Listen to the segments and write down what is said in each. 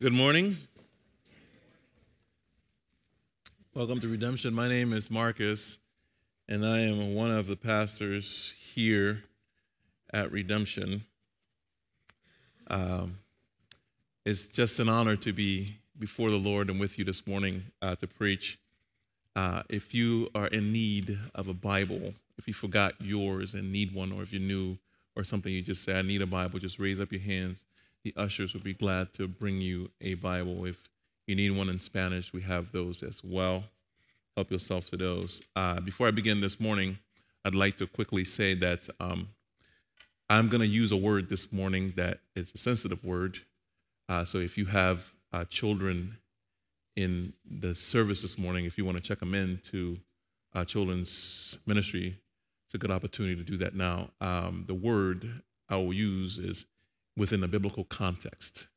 Good morning. Welcome to Redemption. My name is Marcus, and I am one of the pastors here at Redemption. Um, it's just an honor to be before the Lord and with you this morning uh, to preach. Uh, if you are in need of a Bible, if you forgot yours and need one, or if you're new or something, you just say, I need a Bible, just raise up your hands the ushers would be glad to bring you a Bible. If you need one in Spanish, we have those as well. Help yourself to those. Uh, before I begin this morning, I'd like to quickly say that um, I'm going to use a word this morning that is a sensitive word. Uh, so if you have uh, children in the service this morning, if you want to check them in to uh, children's ministry, it's a good opportunity to do that now. Um, the word I will use is within a biblical context.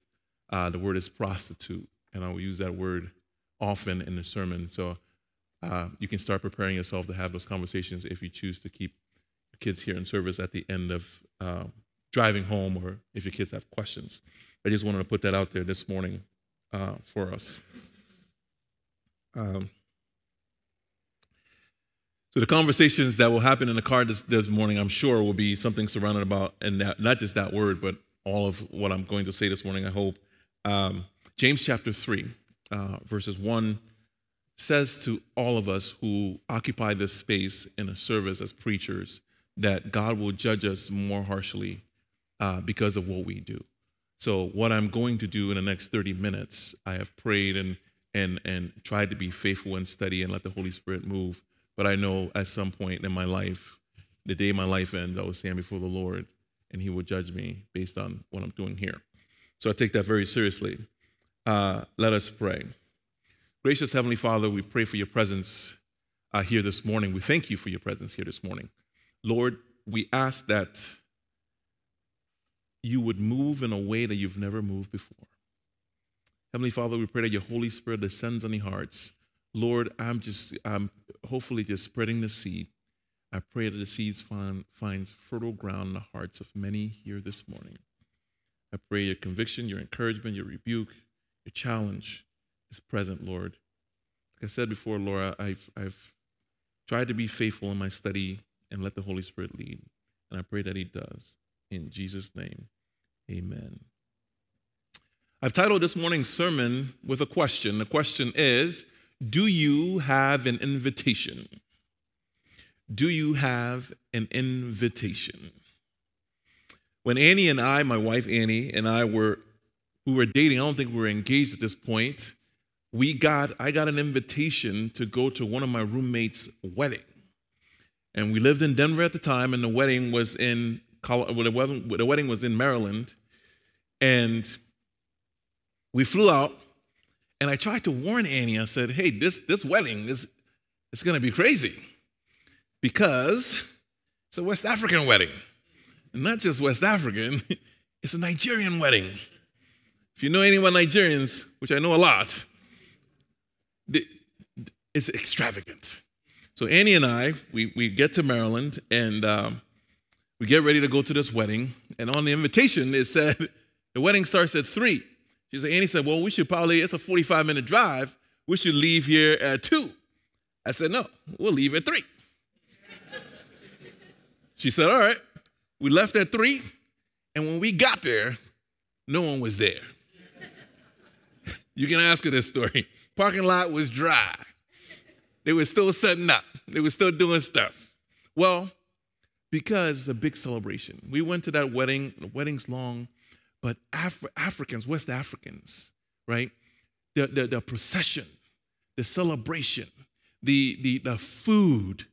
Uh, the word is prostitute, and I will use that word often in the sermon. So uh, you can start preparing yourself to have those conversations if you choose to keep your kids here in service at the end of uh, driving home or if your kids have questions. I just wanted to put that out there this morning uh, for us. Um, so the conversations that will happen in the car this, this morning, I'm sure, will be something surrounded about, and that, not just that word, but all of what I'm going to say this morning, I hope. Um, James chapter 3, uh, verses 1 says to all of us who occupy this space in a service as preachers that God will judge us more harshly uh, because of what we do. So, what I'm going to do in the next 30 minutes, I have prayed and and and tried to be faithful and steady and let the Holy Spirit move. But I know at some point in my life, the day my life ends, I will stand before the Lord and he will judge me based on what I'm doing here. So I take that very seriously. Uh, let us pray. Gracious Heavenly Father, we pray for your presence uh, here this morning. We thank you for your presence here this morning. Lord, we ask that you would move in a way that you've never moved before. Heavenly Father, we pray that your Holy Spirit descends on the hearts. Lord, I'm just, I'm hopefully just spreading the seed I pray that the seeds find, finds fertile ground in the hearts of many here this morning. I pray your conviction, your encouragement, your rebuke, your challenge is present, Lord. Like I said before, Lord, I've, I've tried to be faithful in my study and let the Holy Spirit lead. And I pray that He does. In Jesus' name, amen. I've titled this morning's sermon with a question. The question is Do you have an invitation? Do you have an invitation? When Annie and I, my wife Annie, and I were we were dating, I don't think we were engaged at this point. We got I got an invitation to go to one of my roommates' wedding. And we lived in Denver at the time, and the wedding was in the wedding was in Maryland. And we flew out, and I tried to warn Annie. I said, "Hey, this this wedding is it's going to be crazy." because it's a West African wedding. And not just West African, it's a Nigerian wedding. If you know anyone Nigerians, which I know a lot, it's extravagant. So Annie and I, we, we get to Maryland and um, we get ready to go to this wedding. And on the invitation, it said the wedding starts at three. She said, Annie said, well, we should probably, it's a 45 minute drive. We should leave here at two. I said, no, we'll leave at three. She said, All right. We left at three, and when we got there, no one was there. you can ask her this story. Parking lot was dry. They were still setting up, they were still doing stuff. Well, because it's a big celebration. We went to that wedding, the wedding's long, but Af- Africans, West Africans, right? The, the, the procession, the celebration, the, the, the food,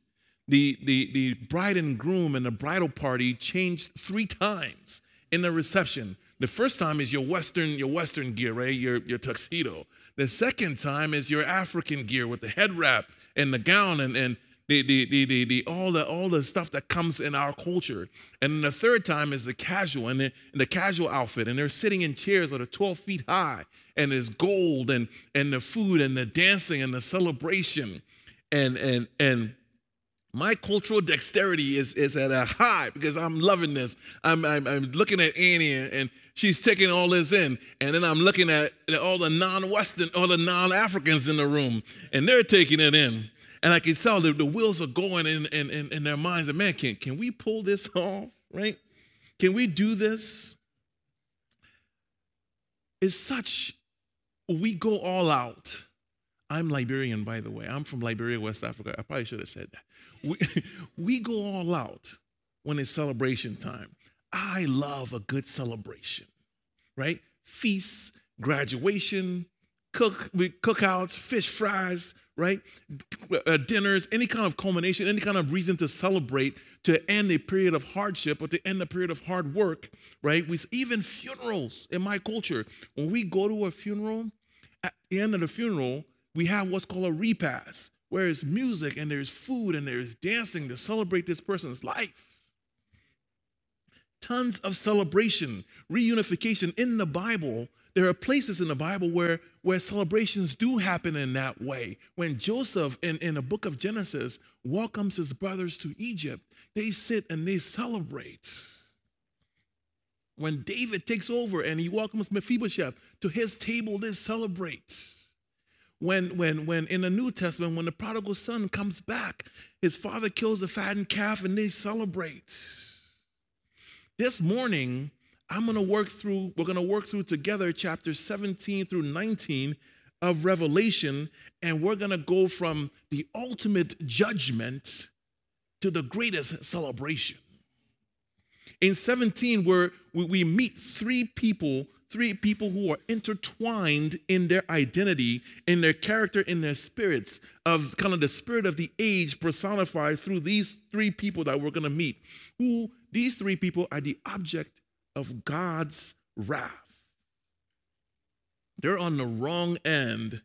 the, the, the bride and groom and the bridal party changed three times in the reception. The first time is your Western, your Western gear, right? Your, your tuxedo. The second time is your African gear with the head wrap and the gown and, and the, the, the, the, the, all, the, all the stuff that comes in our culture. And then the third time is the casual and the, the casual outfit. And they're sitting in chairs that are 12 feet high. And there's gold and, and the food and the dancing and the celebration. And, and, and my cultural dexterity is, is at a high because I'm loving this. I'm, I'm, I'm looking at Annie and, and, she's taking all this in. And then I'm looking at all the non Western, all the non Africans in the room, and they're taking it in. And I can tell the, wheels are going in, in, in, in their minds. And man, can, can we pull this off, right? Can we do this? It's such, we go all out. I'm Liberian, by the way. I'm from Liberia, West Africa. I probably should have said that we, we go all out when it's celebration time. I love a good celebration, right? Feasts, graduation, cook cookouts, fish fries, right? Uh, dinners, any kind of culmination, any kind of reason to celebrate to end a period of hardship or to end a period of hard work, right? We even funerals in my culture. When we go to a funeral, at the end of the funeral, we have what's called a repast where there's music and there's food and there's dancing to celebrate this person's life. Tons of celebration, reunification in the Bible. There are places in the Bible where, where celebrations do happen in that way. When Joseph in, in the book of Genesis welcomes his brothers to Egypt, they sit and they celebrate. When David takes over and he welcomes Mephibosheth to his table, they celebrate when, when, when in the New Testament, when the prodigal son comes back, his father kills a fattened calf and they celebrate. This morning, I'm going to work through, we're going to work through together chapters 17 through 19 of Revelation, and we're going to go from the ultimate judgment to the greatest celebration. In 17, where we meet three people three people who are intertwined in their identity, in their character, in their spirits, of kind of the spirit of the age personified through these three people that we're going to meet. Who these three people are the object of God's wrath. They're on the wrong end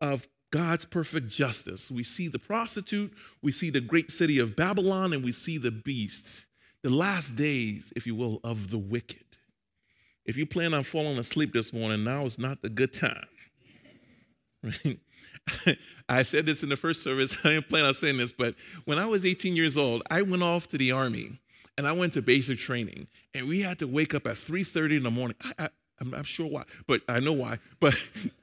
of God's perfect justice. We see the prostitute, we see the great city of Babylon, and we see the beast. The last days, if you will, of the wicked. If you plan on falling asleep this morning, now is not the good time. Right? I said this in the first service. I didn't plan on saying this, but when I was 18 years old, I went off to the army and I went to basic training. And we had to wake up at 3:30 in the morning. I, I, I'm not sure why, but I know why. But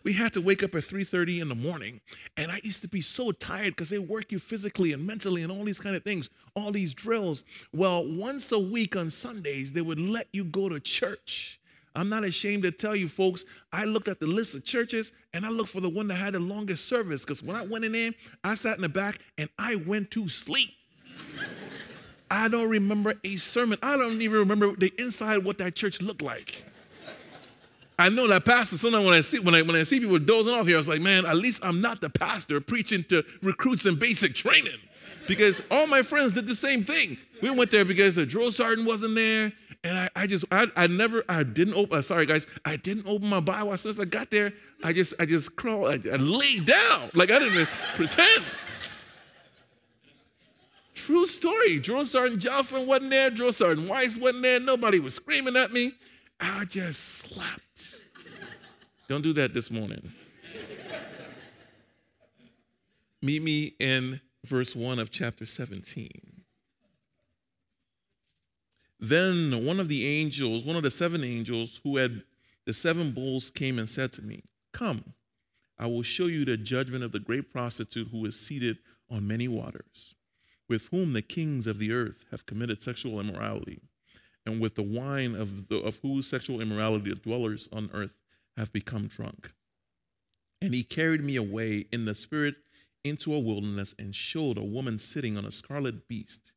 we had to wake up at 3:30 in the morning, and I used to be so tired because they work you physically and mentally and all these kind of things, all these drills. Well, once a week on Sundays, they would let you go to church I'm not ashamed to tell you, folks, I looked at the list of churches and I looked for the one that had the longest service because when I went in there, I sat in the back and I went to sleep. I don't remember a sermon. I don't even remember the inside what that church looked like. I know that pastor. Sometimes when I see when I when I see people dozing off here, I was like, man, at least I'm not the pastor preaching to recruits in basic training, because all my friends did the same thing. We went there because the drill sergeant wasn't there, and I, I just, I, I never, I didn't open, uh, sorry guys, I didn't open my Bible. As soon as I got there, I just, I just crawled, I, I laid down. Like I didn't pretend. True story. Drill Sergeant Johnson wasn't there. Drill Sergeant Weiss wasn't there. Nobody was screaming at me. I just slept. Don't do that this morning. Meet me in verse 1 of chapter 17. Then one of the angels, one of the seven angels who had the seven bowls came and said to me, Come, I will show you the judgment of the great prostitute who is seated on many waters, with whom the kings of the earth have committed sexual immorality, and with the wine of, the, of whose sexual immorality the dwellers on earth have become drunk. And he carried me away in the spirit into a wilderness and showed a woman sitting on a scarlet beast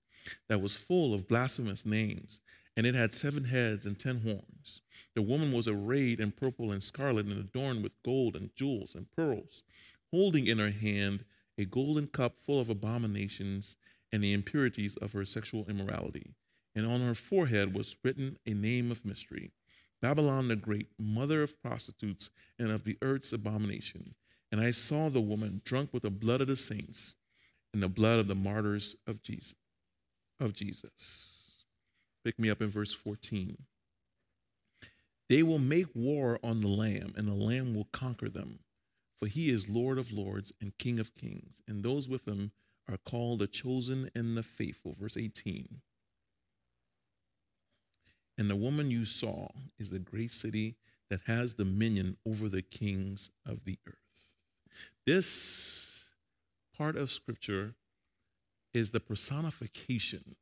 that was full of blasphemous names, and it had seven heads and ten horns. The woman was arrayed in purple and scarlet and adorned with gold and jewels and pearls, holding in her hand a golden cup full of abominations and the impurities of her sexual immorality. And on her forehead was written a name of mystery Babylon the Great, mother of prostitutes and of the earth's abomination. And I saw the woman drunk with the blood of the saints and the blood of the martyrs of Jesus of Jesus. Pick me up in verse 14. They will make war on the Lamb, and the Lamb will conquer them, for he is Lord of lords and King of kings, and those with him are called the chosen and the faithful. Verse 18. And the woman you saw is the great city that has dominion over the kings of the earth. This part of scripture is the personification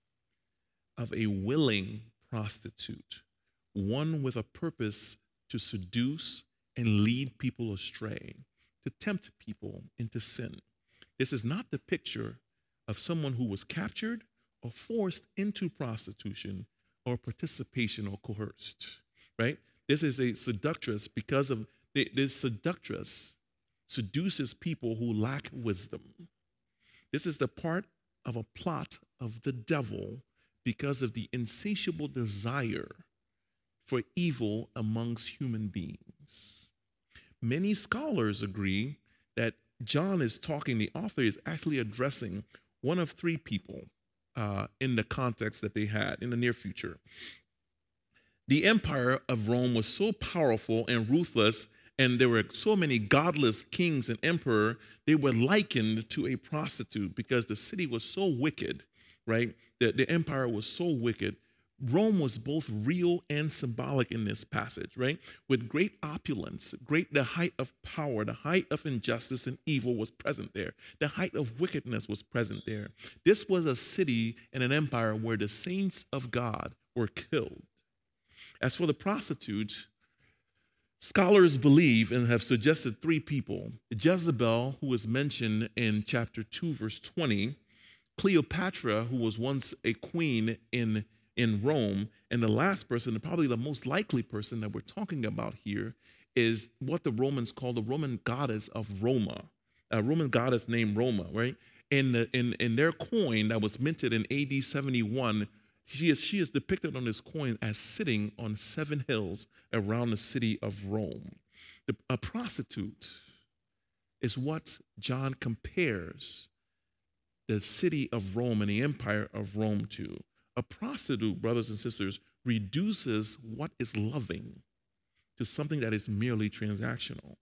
of a willing prostitute, one with a purpose to seduce and lead people astray, to tempt people into sin. This is not the picture of someone who was captured or forced into prostitution or participation or coerced, right? This is a seductress because of this seductress seduces people who lack wisdom. This is the part of a plot of the devil because of the insatiable desire for evil amongst human beings. Many scholars agree that John is talking, the author is actually addressing one of three people uh, in the context that they had in the near future. The empire of Rome was so powerful and ruthless, and there were so many godless kings and emperor, they were likened to a prostitute because the city was so wicked, right? The, the empire was so wicked Rome was both real and symbolic in this passage, right? With great opulence, great the height of power, the height of injustice and evil was present there. The height of wickedness was present there. This was a city and an empire where the saints of God were killed. As for the prostitute, scholars believe and have suggested three people Jezebel, who is mentioned in chapter 2, verse 20, Cleopatra, who was once a queen in in Rome. And the last person, and probably the most likely person that we're talking about here, is what the Romans call the Roman goddess of Roma, a Roman goddess named Roma, right? In, the, in, in their coin that was minted in AD 71, she is, she is depicted on this coin as sitting on seven hills around the city of Rome. The, a prostitute is what John compares the city of Rome and the empire of Rome to. A prostitute, brothers and sisters, reduces what is loving to something that is merely transactional,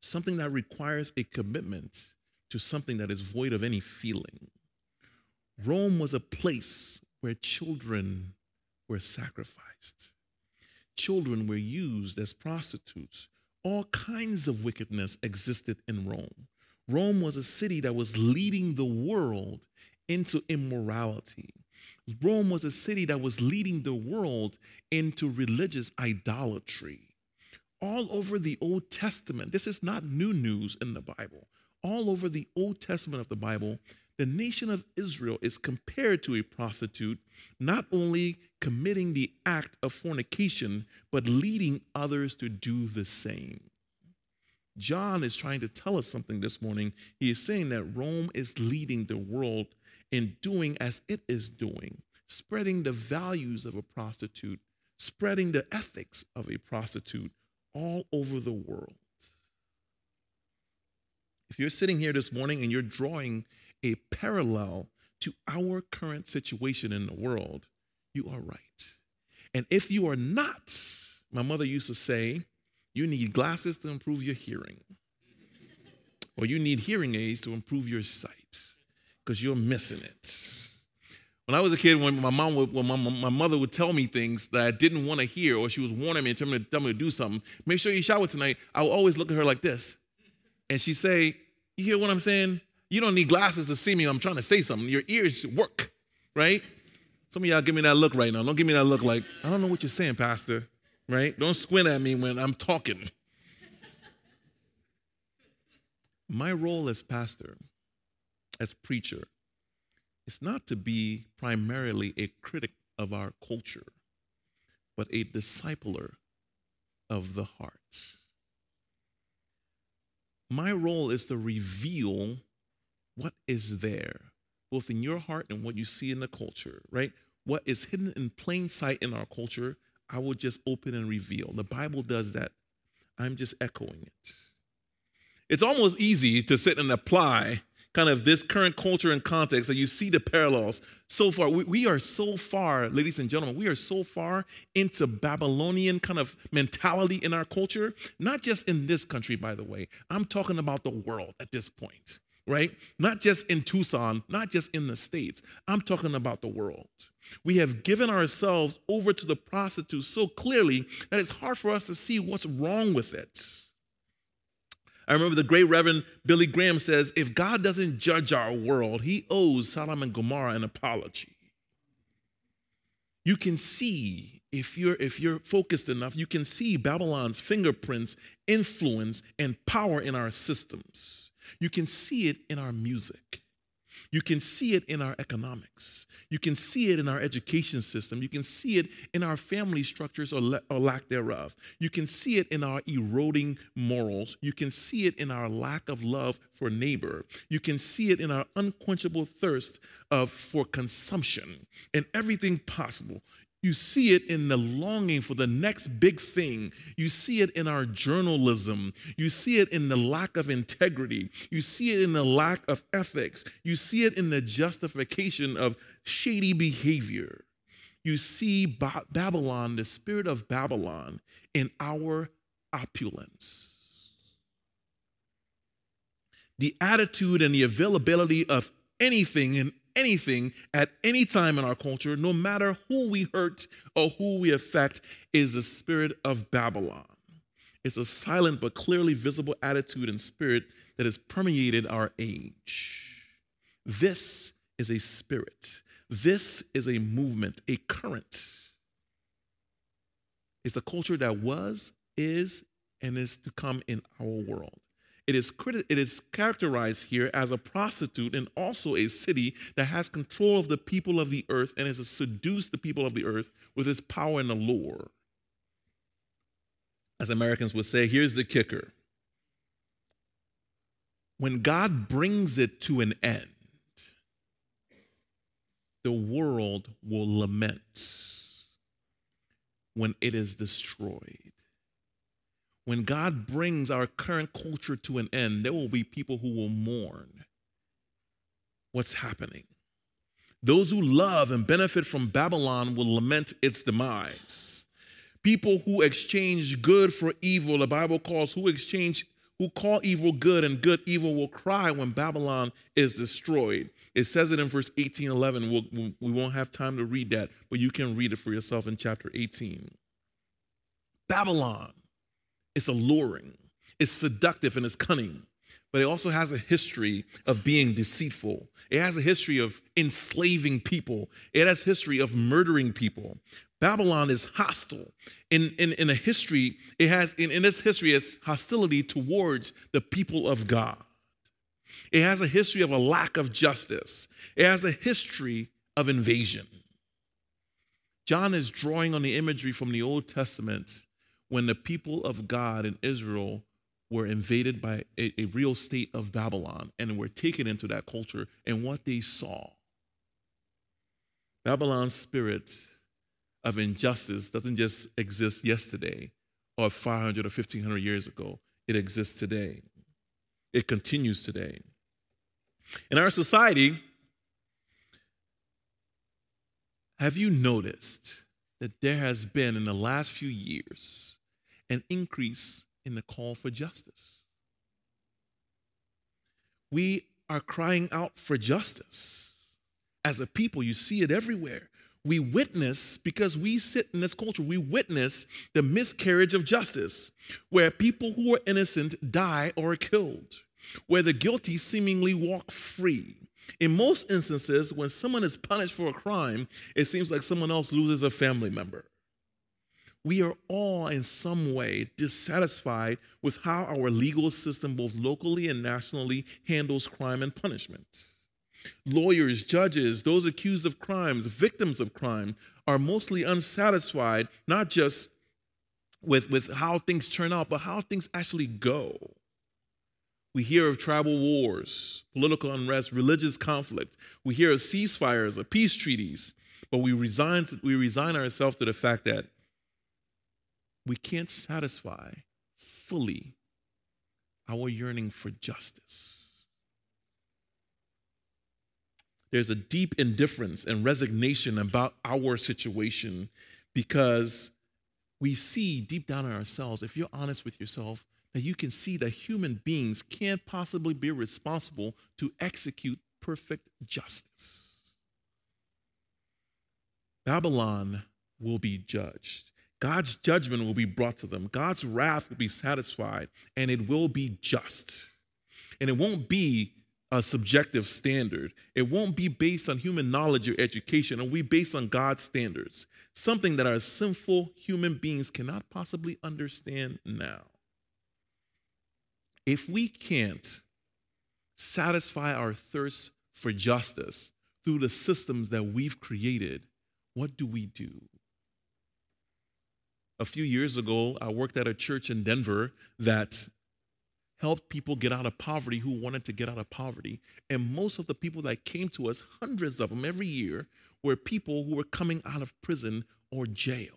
something that requires a commitment to something that is void of any feeling. Rome was a place where children were sacrificed. Children were used as prostitutes. All kinds of wickedness existed in Rome. Rome was a city that was leading the world into immorality. Rome was a city that was leading the world into religious idolatry. All over the Old Testament, this is not new news in the Bible. All over the Old Testament of the Bible, the nation of Israel is compared to a prostitute, not only committing the act of fornication, but leading others to do the same. John is trying to tell us something this morning. He is saying that Rome is leading the world in doing as it is doing, spreading the values of a prostitute, spreading the ethics of a prostitute all over the world. If you're sitting here this morning and you're drawing a parallel to our current situation in the world, you are right. And if you are not, my mother used to say, you need glasses to improve your hearing, or you need hearing aids to improve your sight because you're missing it. When I was a kid, when my mom would, when my, my mother would tell me things that I didn't want to hear, or she was warning me and telling me, tell me to do something, make sure you shower tonight. I would always look at her like this, and she'd say, "You hear what I'm saying? You don't need glasses to see me. I'm trying to say something. Your ears work, right?" Some of y'all give me that look right now. Don't give me that look like I don't know what you're saying, Pastor. Right? Don't squint at me when I'm talking. My role as pastor as preacher is not to be primarily a critic of our culture, but a discipler of the heart. My role is to reveal what is there, both in your heart and what you see in the culture, right? What is hidden in plain sight in our culture, I will just open and reveal. The Bible does that. I'm just echoing it. It's almost easy to sit and apply kind of this current culture and context that you see the parallels so far. We, we, are so far, ladies and gentlemen, we are so far into Babylonian kind of mentality in our culture, not just in this country, by the way. I'm talking about the world at this point right? Not just in Tucson, not just in the States. I'm talking about the world. We have given ourselves over to the prostitute so clearly that it's hard for us to see what's wrong with it. I remember the great Reverend Billy Graham says if God doesn't judge our world, he owes Sodom and Gomorrah an apology. You can see if you're if you're focused enough, you can see Babylon's fingerprints, influence, and power in our systems. You can see it in our music. You can see it in our economics. You can see it in our education system. You can see it in our family structures or, le- or, lack thereof. You can see it in our eroding morals. You can see it in our lack of love for neighbor. You can see it in our unquenchable thirst of for consumption and everything possible. You see it in the longing for the next big thing. You see it in our journalism. You see it in the lack of integrity. You see it in the lack of ethics. You see it in the justification of shady behavior. You see ba- Babylon, the spirit of Babylon, in our opulence. The attitude and the availability of anything and anything at any time in our culture, no matter who we hurt or who we affect, is the spirit of Babylon. It's a silent but clearly visible attitude and spirit that has permeated our age. This is a spirit. This is a movement, a current. It's a culture that was, is, and is to come in our world. It is, criti- it is characterized here as a prostitute and also a city that has control of the people of the earth and is to seduce the people of the earth with its power and allure. As Americans would say, here's the kicker. When God brings it to an end, the world will lament when it is destroyed when God brings our current culture to an end, there will be people who will mourn what's happening. Those who love and benefit from Babylon will lament its demise. People who exchange good for evil, the Bible calls who exchange who call evil good and good evil will cry when Babylon is destroyed. It says it in verse 18, 11. We'll, we won't have time to read that, but you can read it for yourself in chapter 18. Babylon it's alluring, it's seductive, and it's cunning. But it also has a history of being deceitful. It has a history of enslaving people. It has history of murdering people. Babylon is hostile. In, in, in a history, it has in, in its history, it's hostility towards the people of God. It has a history of a lack of justice. It has a history of invasion. John is drawing on the imagery from the Old Testament when the people of God in Israel were invaded by a, a, real state of Babylon and were taken into that culture and what they saw. Babylon's spirit of injustice doesn't just exist yesterday or 500 or 1500 years ago, it exists today. It continues today. In our society, have you noticed that there has been in the last few years an increase in the call for justice. We are crying out for justice. As a people, you see it everywhere. We witness, because we sit in this culture, we witness the miscarriage of justice, where people who are innocent die or are killed, where the guilty seemingly walk free. In most instances, when someone is punished for a crime, it seems like someone else loses a family member we are all in some way dissatisfied with how our legal system, both locally and nationally, handles crime and punishment. Lawyers, judges, those accused of crimes, victims of crime, are mostly unsatisfied, not just with, with how things turn out, but how things actually go. We hear of tribal wars, political unrest, religious conflict. We hear of ceasefires, of peace treaties, but we resign, we resign ourselves to the fact that we can't satisfy fully our yearning for justice. There's a deep indifference and resignation about our situation because we see deep down in ourselves, if you're honest with yourself, that you can see that human beings can't possibly be responsible to execute perfect justice. Babylon will be judged. God's judgment will be brought to them. God's wrath will be satisfied, and it will be just. And it won't be a subjective standard. It won't be based on human knowledge or education. It will be based on God's standards, something that our sinful human beings cannot possibly understand now. If we can't satisfy our thirst for justice through the systems that we've created, what do we do? A few years ago, I worked at a church in Denver that helped people get out of poverty who wanted to get out of poverty. And most of the people that came to us, hundreds of them every year, were people who were coming out of prison or jail.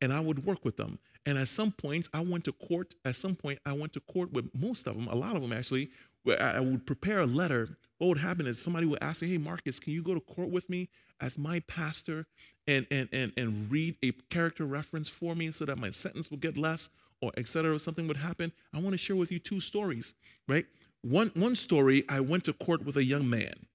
And I would work with them. And at some points, I went to court. At some point, I went to court with most of them, a lot of them actually, where I would prepare a letter. What would happen is somebody would ask me, Hey, Marcus, can you go to court with me as my pastor and, and, and, and read a character reference for me so that my sentence will get less? or etc. something would happen, I want to share with you two stories, right? One, one story, I went to court with a young man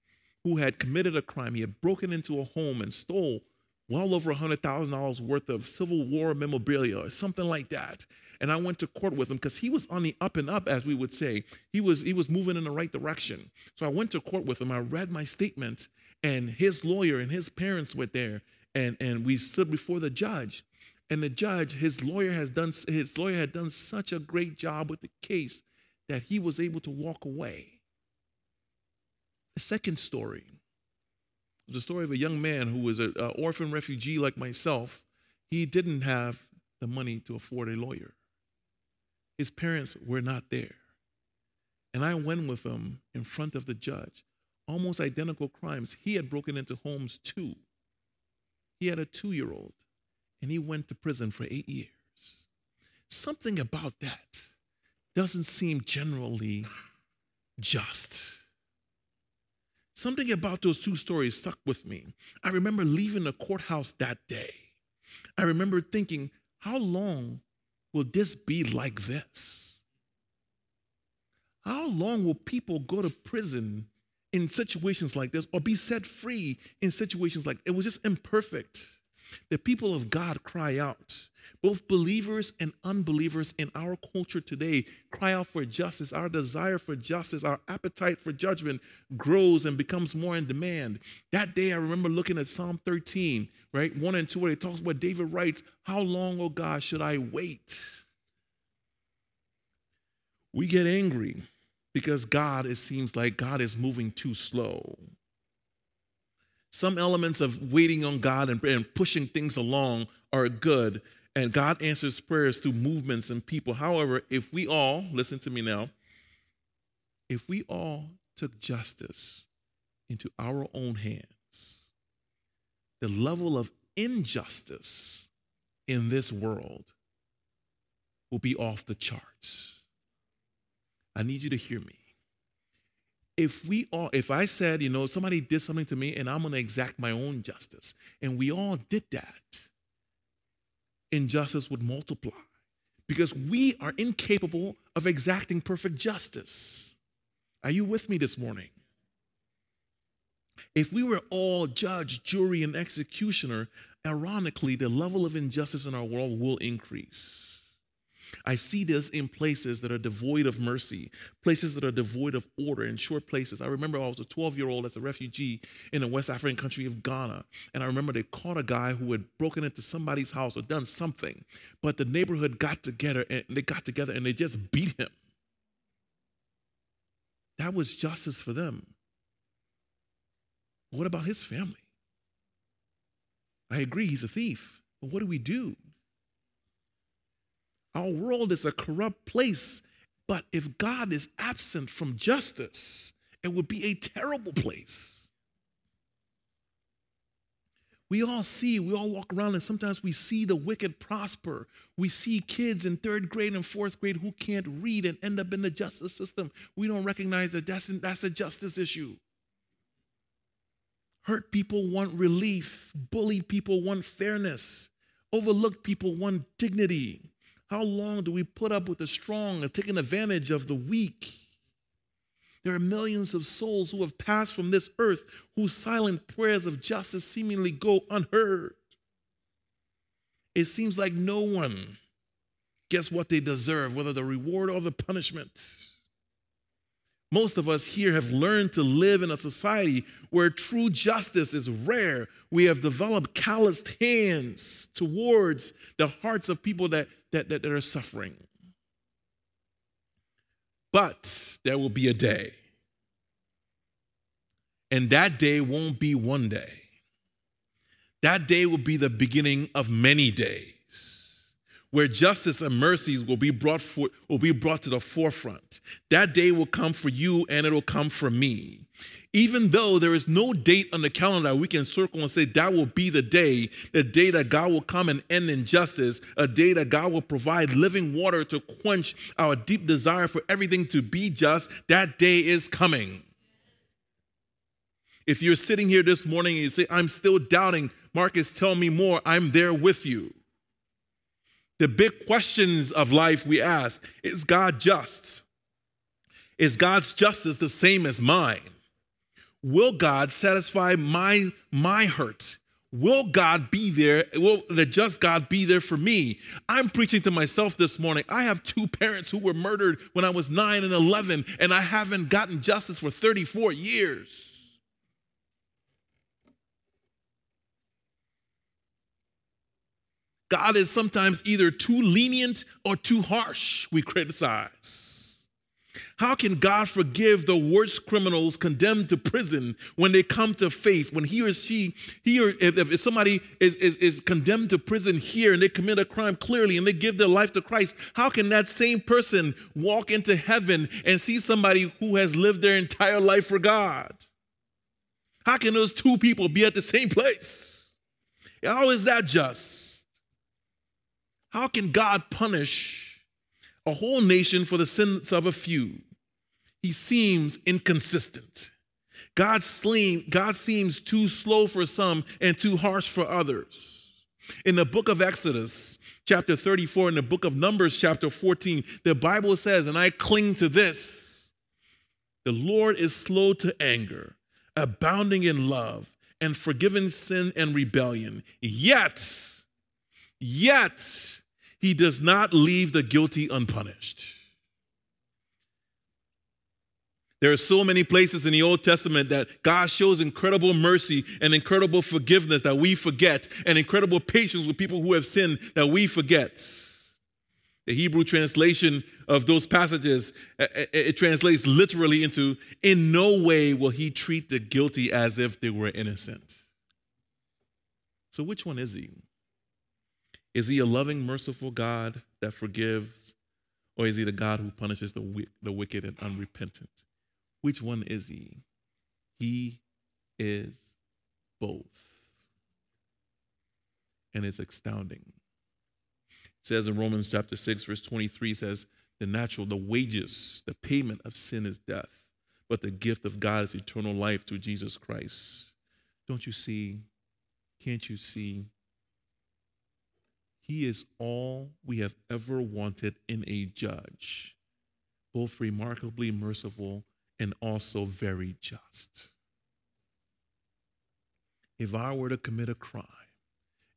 who had committed a crime. He had broken into a home and stole well over $100,000 worth of Civil War memorabilia or something like that. And I went to court with him because he was on the up and up, as we would say. He was, he was moving in the right direction. So I went to court with him. I read my statement, and his lawyer and his parents were there. And, and we stood before the judge. And the judge, his lawyer has done his lawyer had done such a great job with the case that he was able to walk away. The second story was the story of a young man who was an orphan refugee like myself. He didn't have the money to afford a lawyer. His parents were not there. And I went with him in front of the judge. Almost identical crimes. He had broken into homes too. He had a two year old and he went to prison for eight years. Something about that doesn't seem generally just. Something about those two stories stuck with me. I remember leaving the courthouse that day. I remember thinking, how long will this be like this? How long will people go to prison in situations like this or be set free in situations like it was just imperfect? The people of God cry out. Both believers and unbelievers in our culture today cry out for justice. Our desire for justice, our appetite for judgment grows and becomes more in demand. That day, I remember looking at Psalm 13, right? One and two, where it talks about David writes, How long, O God, should I wait? We get angry because God, it seems like God is moving too slow. Some elements of waiting on God and, and pushing things along are good, and God answers prayers through movements and people. However, if we all, listen to me now, if we all took justice into our own hands, the level of injustice in this world will be off the charts. I need you to hear me. If we all if i said you know somebody did something to me and i'm going to exact my own justice and we all did that injustice would multiply because we are incapable of exacting perfect justice. Are you with me this morning? If we were all judge jury and executioner ironically the level of injustice in our world will increase I see this in places that are devoid of mercy, places that are devoid of order, in short places. I remember I was a 12 year old as a refugee in the West African country of Ghana. And I remember they caught a guy who had broken into somebody's house or done something, but the neighborhood got together and they got together and they just beat him. That was justice for them. What about his family? I agree, he's a thief. But what do we do? Our world is a corrupt place, but if God is absent from justice, it would be a terrible place. We all see, we all walk around, and sometimes we see the wicked prosper. We see kids in third grade and fourth grade who can't read and end up in the justice system. We don't recognize that that's, that's a justice issue. Hurt people want relief, bullied people want fairness, overlooked people want dignity. How long do we put up with the strong and taking advantage of the weak? There are millions of souls who have passed from this earth whose silent prayers of justice seemingly go unheard. It seems like no one gets what they deserve, whether the reward or the punishment. Most of us here have learned to live in a society where true justice is rare. We have developed calloused hands towards the hearts of people that, that, that, that are suffering. But there will be a day. And that day won't be one day. That day will be the beginning of many days where justice and mercies will be brought for, will be brought to the forefront. That day will come for you and it will come for me. Even though there is no date on the calendar we can circle and say that will be the day, the day that God will come and end injustice, a day that God will provide living water to quench our deep desire for everything to be just, that day is coming. If you're sitting here this morning and you say, I'm still doubting, Marcus, tell me more, I'm there with you. The big questions of life we ask is God just? Is God's justice the same as mine? Will God satisfy my, my hurt? Will God be there? Will the just God be there for me? I'm preaching to myself this morning. I have two parents who were murdered when I was nine and 11, and I haven't gotten justice for 34 years. God is sometimes either too lenient or too harsh, we criticize. How can God forgive the worst criminals condemned to prison when they come to faith? When he or she, he or if, if somebody is, is, is condemned to prison here and they commit a crime clearly and they give their life to Christ, how can that same person walk into heaven and see somebody who has lived their entire life for God? How can those two people be at the same place? How is that just? How can God punish a whole nation for the sins of a few? He seems inconsistent. God, God seems too slow for some and too harsh for others. In the book of Exodus, chapter 34, in the book of Numbers, chapter 14, the Bible says, and I cling to this the Lord is slow to anger, abounding in love, and forgiving sin and rebellion. Yet, yet, he does not leave the guilty unpunished. There are so many places in the Old Testament that God shows incredible mercy and incredible forgiveness that we forget, and incredible patience with people who have sinned that we forget. The Hebrew translation of those passages, eh, eh, eh, it translates literally into In no way will he treat the guilty as if they were innocent. So, which one is he? Is he a loving, merciful God that forgives, or is he the God who punishes the, the wicked and unrepentant? Which one is he? He is both. And it's astounding. It says in Romans chapter 6, verse 23 says, the natural, the wages, the payment of sin is death, but the gift of God is eternal life through Jesus Christ. Don't you see? Can't you see? He is all we have ever wanted in a judge, both remarkably merciful and also very just. If I were to commit a crime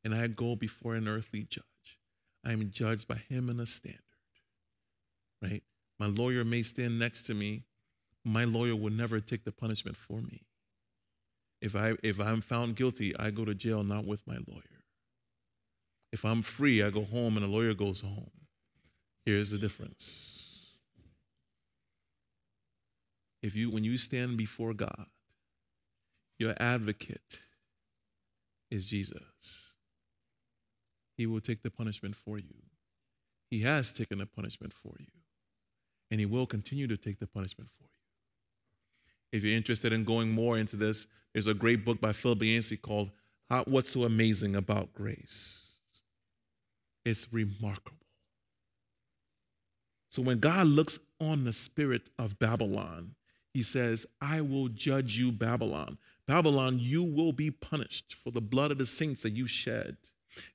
and I go before an earthly judge, I am judged by him in a standard, right? My lawyer may stand next to me. My lawyer will never take the punishment for me. If, I, if I'm found guilty, I go to jail not with my lawyer. If I'm free, I go home and a lawyer goes home. Here's the difference. If you when you stand before God, your advocate is Jesus. He will take the punishment for you. He has taken the punishment for you. And he will continue to take the punishment for you. If you're interested in going more into this, there's a great book by Philip Yancey called What's So Amazing About Grace is remarkable. So when God looks on the spirit of Babylon, he says, I will judge you, Babylon. Babylon, you will be punished for the blood of the saints that you shed.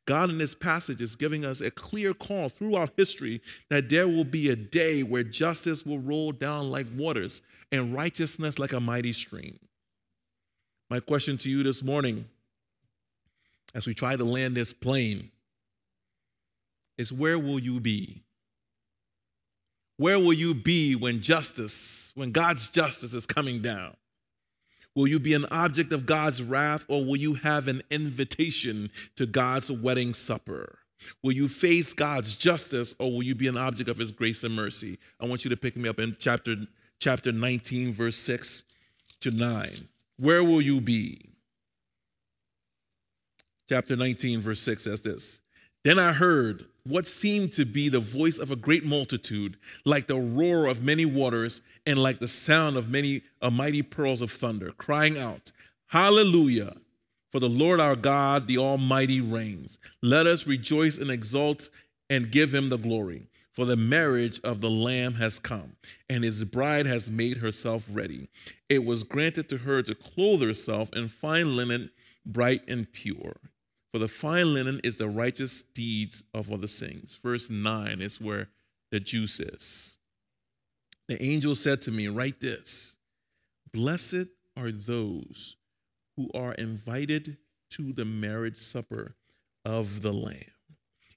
God in this passage is giving us a clear call throughout history that there will be a day where justice will roll down like waters and righteousness like a mighty stream. My question to you this morning, as we try to land this plane, is where will you be? Where will you be when justice, when God's justice is coming down? Will you be an object of God's wrath or will you have an invitation to God's wedding supper? Will you face God's justice or will you be an object of his grace and mercy? I want you to pick me up in chapter chapter 19 verse 6 to 9. Where will you be? Chapter 19 verse 6 says this. Then I heard what seemed to be the voice of a great multitude, like the roar of many waters and like the sound of many uh, mighty pearls of thunder, crying out, Hallelujah! For the Lord our God, the Almighty, reigns. Let us rejoice and exult and give him the glory. For the marriage of the Lamb has come, and his bride has made herself ready. It was granted to her to clothe herself in fine linen, bright and pure for the fine linen is the righteous deeds of other saints. Verse 9 is where the juice is. The angel said to me, Write this Blessed are those who are invited to the marriage supper of the Lamb.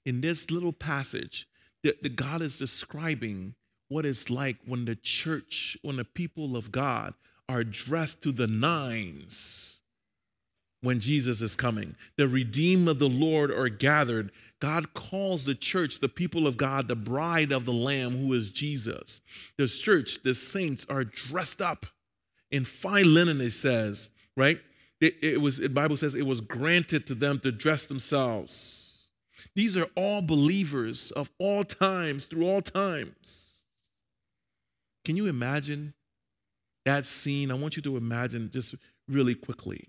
In this little passage, the, the God is describing what it's like when the church, when the people of God are dressed to the nines when Jesus is coming. The redeemed of the Lord are gathered. God calls the church, the people of God, the bride of the Lamb who is Jesus. The church, the saints are dressed up in fine linen, it says, right? It, it was, the Bible says it was granted to them to dress themselves. These are all believers of all times, through all times. Can you imagine that scene? I want you to imagine just really quickly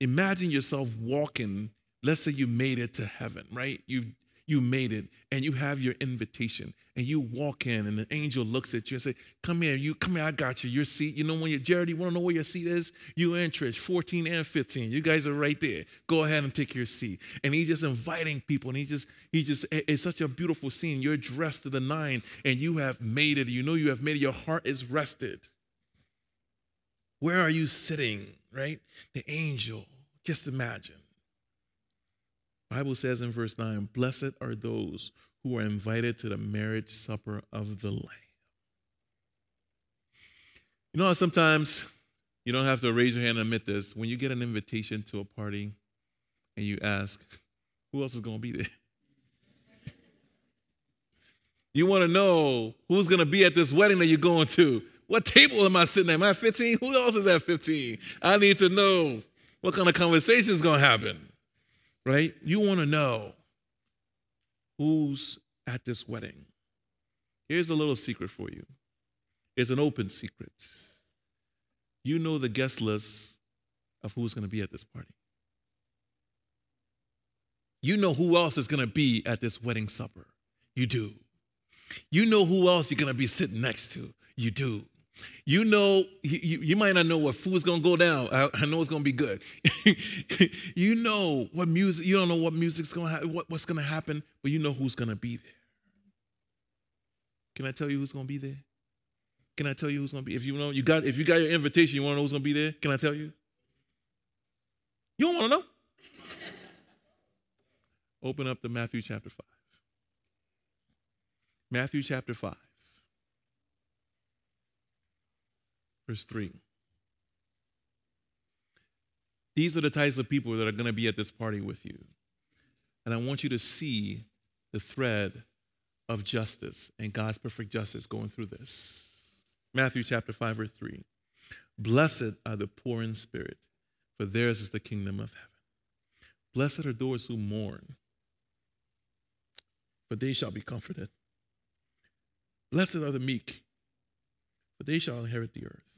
imagine yourself walking let's say you made it to heaven right? You you made it and you have your invitation and you walk in and the angel looks at you and say come here you come here i got you your seat. You know when you jared you want to know where your seat is? You in church 14 and 15 you guys are right there. Go ahead and take your seat. And he's just inviting people and he just he just it's such a beautiful scene. You're dressed to the nine and you have made it. You know you have made it. Your heart is rested. Where are you sitting right? The angel. Just imagine. Bible says in verse 9, blessed are those who are invited to the marriage supper of the Lamb. You know sometimes you don't have to raise your hand and admit this. When you get an invitation to a party and you ask, who else is going to be there? you want to know who's going to be at this wedding that you're going to. What table am I sitting at? Am I 15? Who else is at 15? I need to know what kind of conversation is going to happen, right? You want to know who's at this wedding. Here's a little secret for you it's an open secret. You know the guest list of who's going to be at this party. You know who else is going to be at this wedding supper. You do. You know who else you're going to be sitting next to. You do. You know, you, you might not know what food's gonna go down. I, I know it's gonna be good. you know what music, you don't know what music's gonna happen, what, what's gonna happen, but you know who's gonna be there. Can I tell you who's gonna be there? Can I tell you who's gonna be? If you know, you got if you got your invitation, you wanna know who's gonna be there? Can I tell you? You don't wanna know? Open up to Matthew chapter 5. Matthew chapter 5. Verse 3. These are the types of people that are going to be at this party with you. And I want you to see the thread of justice and God's perfect justice going through this. Matthew chapter 5, verse 3. Blessed are the poor in spirit, for theirs is the kingdom of heaven. Blessed are those who mourn, for they shall be comforted. Blessed are the meek, for they shall inherit the earth.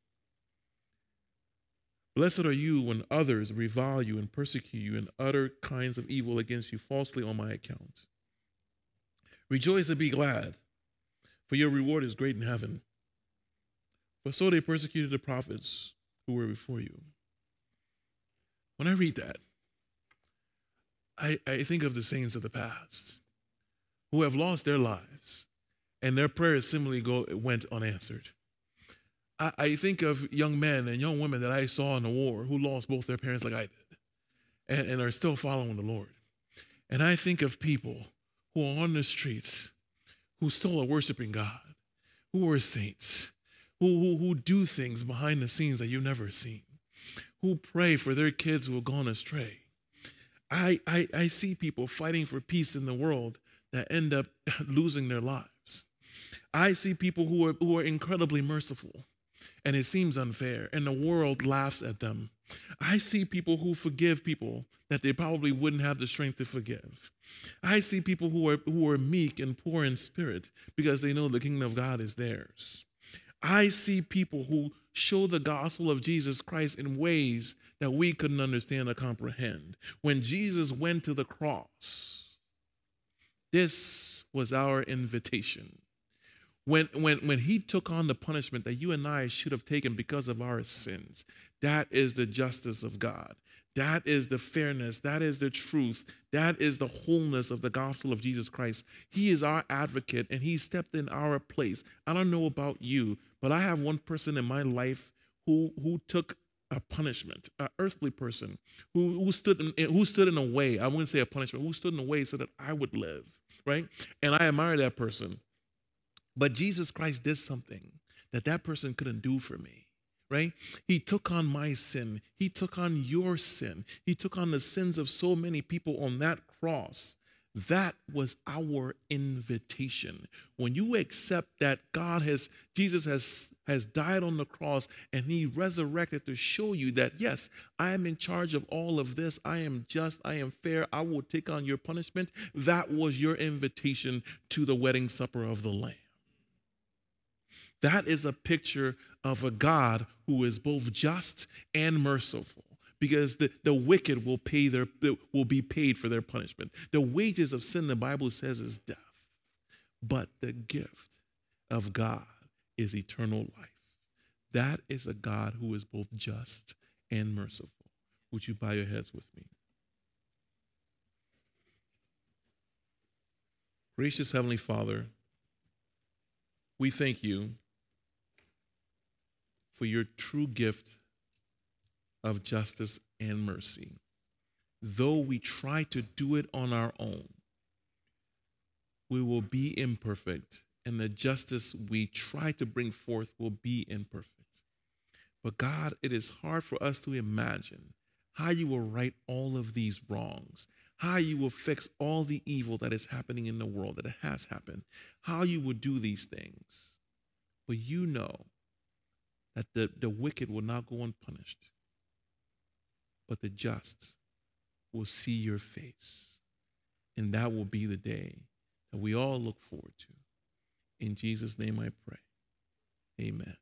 Blessed are you when others revile you and persecute you and utter kinds of evil against you falsely on my account. Rejoice and be glad, for your reward is great in heaven. For so they persecuted the prophets who were before you. When I read that, I, I think of the saints of the past who have lost their lives and their prayers similarly go, went unanswered. I, I think of young men and young women that I saw in the war who lost both their parents like I did and, and are still following the Lord. And I think of people who are on the streets who still are worshiping God, who are saints, who, who, who do things behind the scenes that you've never seen, who pray for their kids who have gone astray. I, I, I see people fighting for peace in the world that end up losing their lives. I see people who are, who are incredibly merciful and it seems unfair and the world laughs at them. I see people who forgive people that they probably wouldn't have the strength to forgive. I see people who are who are meek and poor in spirit because they know the kingdom of God is theirs. I see people who show the gospel of Jesus Christ in ways that we couldn't understand or comprehend. When Jesus went to the cross, this was our invitation. When, when, when he took on the punishment that you and I should have taken because of our sins, that is the justice of God. That is the fairness. That is the truth. That is the wholeness of the gospel of Jesus Christ. He is our advocate and he stepped in our place. I don't know about you, but I have one person in my life who, who took a punishment, an earthly person who, who, stood in, who stood in a way, I wouldn't say a punishment, who stood in a way so that I would live right? And I admire that person. But Jesus Christ did something that that person couldn't do for me, right? He took on my sin. He took on your sin. He took on the sins of so many people on that cross. That was our invitation. When you accept that God has, Jesus has, has died on the cross and he resurrected to show you that, yes, I am in charge of all of this. I am just, I am fair. I will take on your punishment. That was your invitation to the wedding supper of the Lamb. That is a picture of a God who is both just and merciful because the, the wicked will pay their will be paid for their punishment. The wages of sin, the Bible says, is death. But the gift of God is eternal life. That is a God who is both just and merciful. Would you bow your heads with me? Gracious Heavenly Father, we thank you for your true gift of justice and mercy. Though we try to do it on our own, we will be imperfect, and the justice we try to bring forth will be imperfect. But God, it is hard for us to imagine how you will right all of these wrongs, how you will fix all the evil that is happening in the world, that has happened, how you will do these things. But you know that the, the wicked will not go unpunished but the just will see your face. And that will be the day that we all look forward to. In Jesus' name I pray. Amen.